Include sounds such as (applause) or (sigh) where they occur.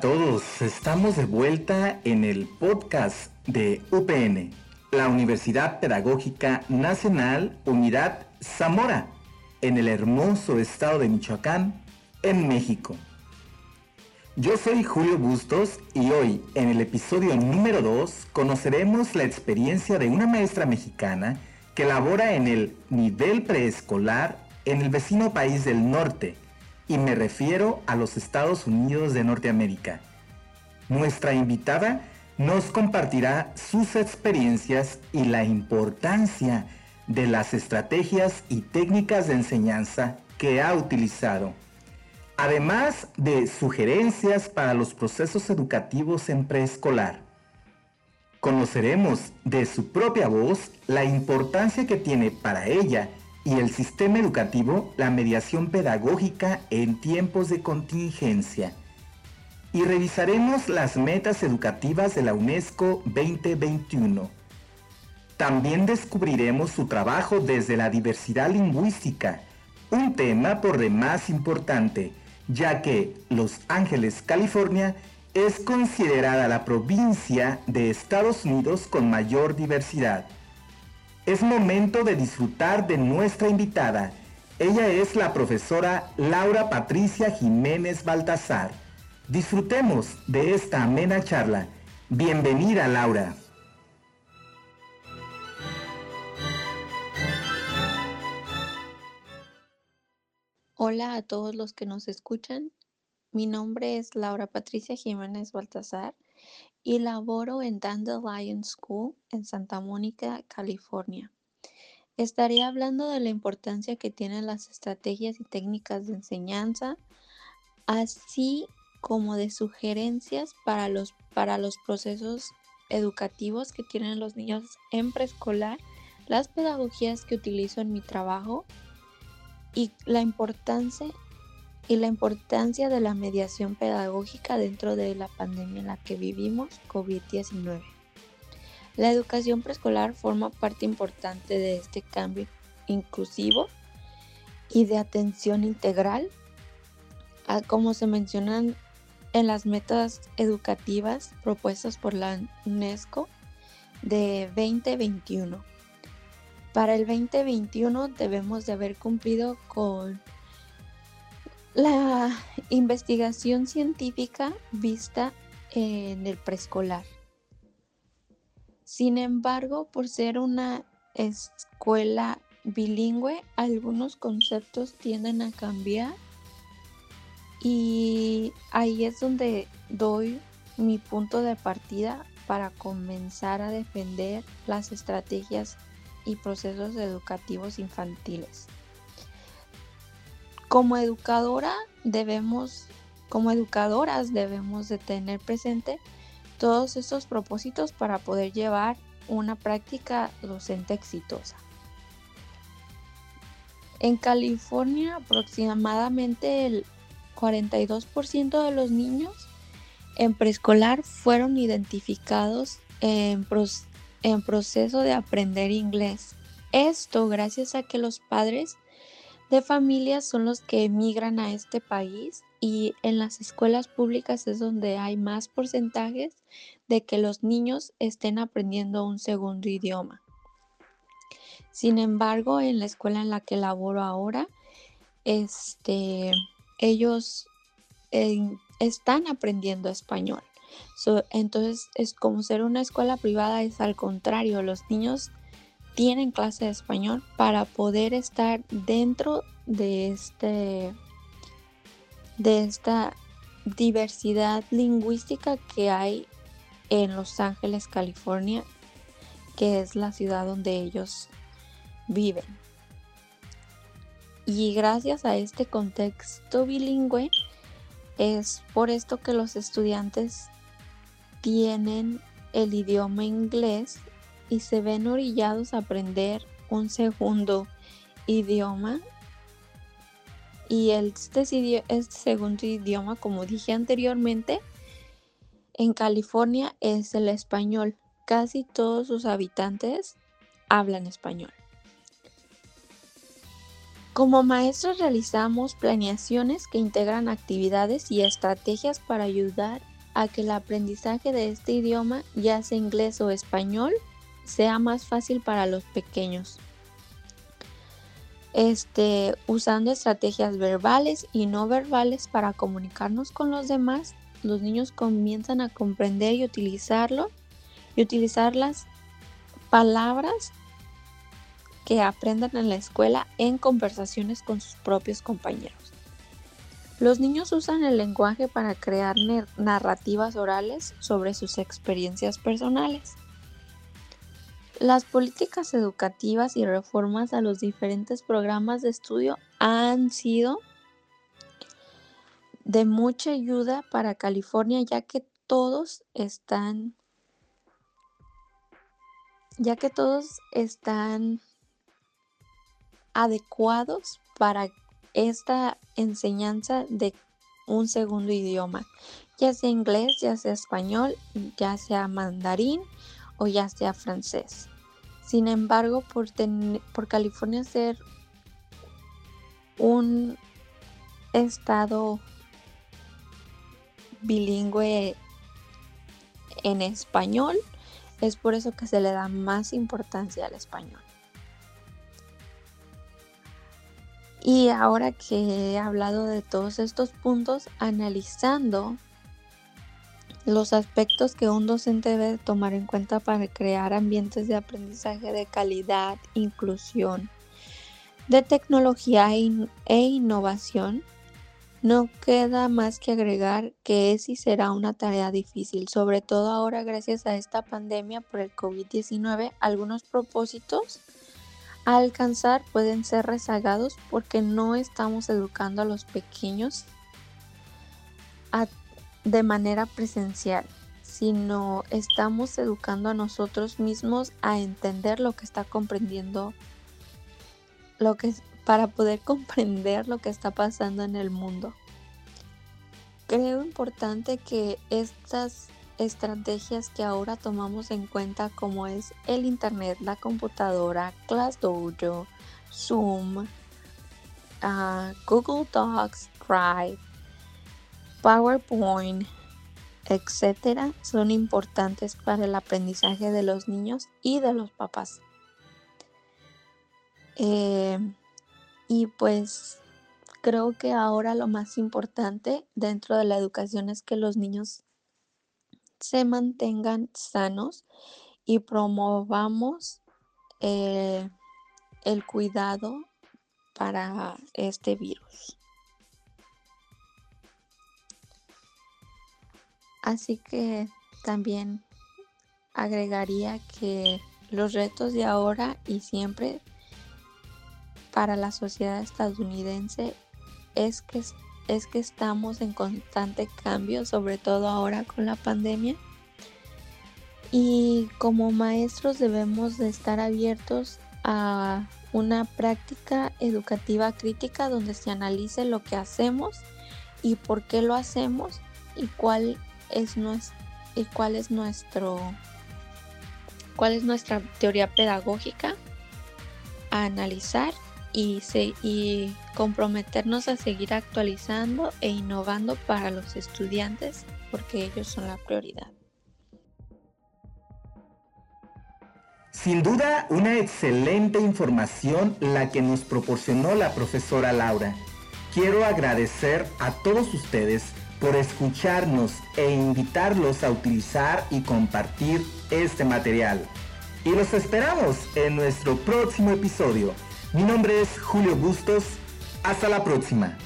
Todos, estamos de vuelta en el podcast de UPN, la Universidad Pedagógica Nacional Unidad Zamora, en el hermoso estado de Michoacán, en México. Yo soy Julio Bustos y hoy, en el episodio número 2, conoceremos la experiencia de una maestra mexicana que labora en el nivel preescolar en el vecino país del norte, y me refiero a los Estados Unidos de Norteamérica. Nuestra invitada nos compartirá sus experiencias y la importancia de las estrategias y técnicas de enseñanza que ha utilizado además de sugerencias para los procesos educativos en preescolar. Conoceremos de su propia voz la importancia que tiene para ella y el sistema educativo la mediación pedagógica en tiempos de contingencia. Y revisaremos las metas educativas de la UNESCO 2021. También descubriremos su trabajo desde la diversidad lingüística, un tema por demás importante ya que Los Ángeles, California, es considerada la provincia de Estados Unidos con mayor diversidad. Es momento de disfrutar de nuestra invitada. Ella es la profesora Laura Patricia Jiménez Baltazar. Disfrutemos de esta amena charla. Bienvenida Laura. Hola a todos los que nos escuchan. Mi nombre es Laura Patricia Jiménez Baltazar y laboro en Dandelion School en Santa Mónica, California. Estaré hablando de la importancia que tienen las estrategias y técnicas de enseñanza, así como de sugerencias para los, para los procesos educativos que tienen los niños en preescolar, las pedagogías que utilizo en mi trabajo y la importancia y la importancia de la mediación pedagógica dentro de la pandemia en la que vivimos, COVID-19. La educación preescolar forma parte importante de este cambio inclusivo y de atención integral, como se mencionan en las metas educativas propuestas por la UNESCO de 2021. Para el 2021 debemos de haber cumplido con la investigación científica vista en el preescolar. Sin embargo, por ser una escuela bilingüe, algunos conceptos tienden a cambiar y ahí es donde doy mi punto de partida para comenzar a defender las estrategias y procesos educativos infantiles. Como educadora debemos, como educadoras debemos de tener presente todos estos propósitos para poder llevar una práctica docente exitosa. En California aproximadamente el 42% de los niños en preescolar fueron identificados en, en proceso de aprender inglés. Esto gracias a que los padres de familias son los que emigran a este país y en las escuelas públicas es donde hay más porcentajes de que los niños estén aprendiendo un segundo idioma. Sin embargo, en la escuela en la que laboro ahora, este, ellos eh, están aprendiendo español entonces, es como ser una escuela privada, es al contrario, los niños tienen clase de español para poder estar dentro de este de esta diversidad lingüística que hay en Los Ángeles, California, que es la ciudad donde ellos viven. Y gracias a este contexto bilingüe, es por esto que los estudiantes tienen el idioma inglés y se ven orillados a aprender un segundo idioma. Y este, este segundo idioma, como dije anteriormente, en California es el español. Casi todos sus habitantes hablan español. Como maestros realizamos planeaciones que integran actividades y estrategias para ayudar a que el aprendizaje de este idioma, ya sea inglés o español, sea más fácil para los pequeños. Este, usando estrategias verbales y no verbales para comunicarnos con los demás, los niños comienzan a comprender y utilizarlo y utilizar las palabras que aprendan en la escuela en conversaciones con sus propios compañeros. Los niños usan el lenguaje para crear narrativas orales sobre sus experiencias personales. Las políticas educativas y reformas a los diferentes programas de estudio han sido de mucha ayuda para California ya que todos están ya que todos están adecuados para esta enseñanza de un segundo idioma, ya sea inglés, ya sea español, ya sea mandarín o ya sea francés. Sin embargo, por, California ser un estado bilingüe en español, es por eso que se le da más importancia al español. Y ahora que he hablado de todos estos puntos, analizando los aspectos que un docente debe tomar en cuenta para crear ambientes de aprendizaje de calidad, inclusión, de tecnología e, innovación, no queda más que agregar que es y será una tarea difícil, sobre todo ahora gracias a esta pandemia por el COVID-19. Algunos propósitos a alcanzar pueden ser rezagados porque no estamos educando a los pequeños de manera presencial, sino estamos educando a nosotros mismos a entender lo que está comprendiendo, lo que para poder (laughs) comprender lo que está pasando en el mundo. Creo importante que estas estrategias que ahora tomamos en cuenta como es el internet, la computadora, ClassDojo, Zoom, ah, Google Docs, Drive, PowerPoint, etcétera, son importantes para el aprendizaje de los niños y de los papás. Eh, y pues creo que ahora lo más importante dentro de la educación es que los niños se mantengan sanos y promovamos eh, el cuidado para este virus. Así que también agregaría que los retos de ahora y siempre para la sociedad estadounidense es que, es que estamos en constante cambio, sobre todo ahora con la pandemia. Y como maestros debemos de estar abiertos a una práctica educativa crítica donde se analice lo que hacemos y por qué lo hacemos y cuál es y cuál es nuestro cuál es nuestra teoría pedagógica a analizar y, y comprometernos a seguir actualizando e innovando para los estudiantes porque ellos son la prioridad. Sin duda, una excelente información la que nos proporcionó la profesora Laura. Quiero agradecer a todos ustedes por escucharnos e invitarlos a utilizar y compartir este material. Y los esperamos en nuestro próximo episodio. Mi nombre es Julio Bustos. Hasta la próxima.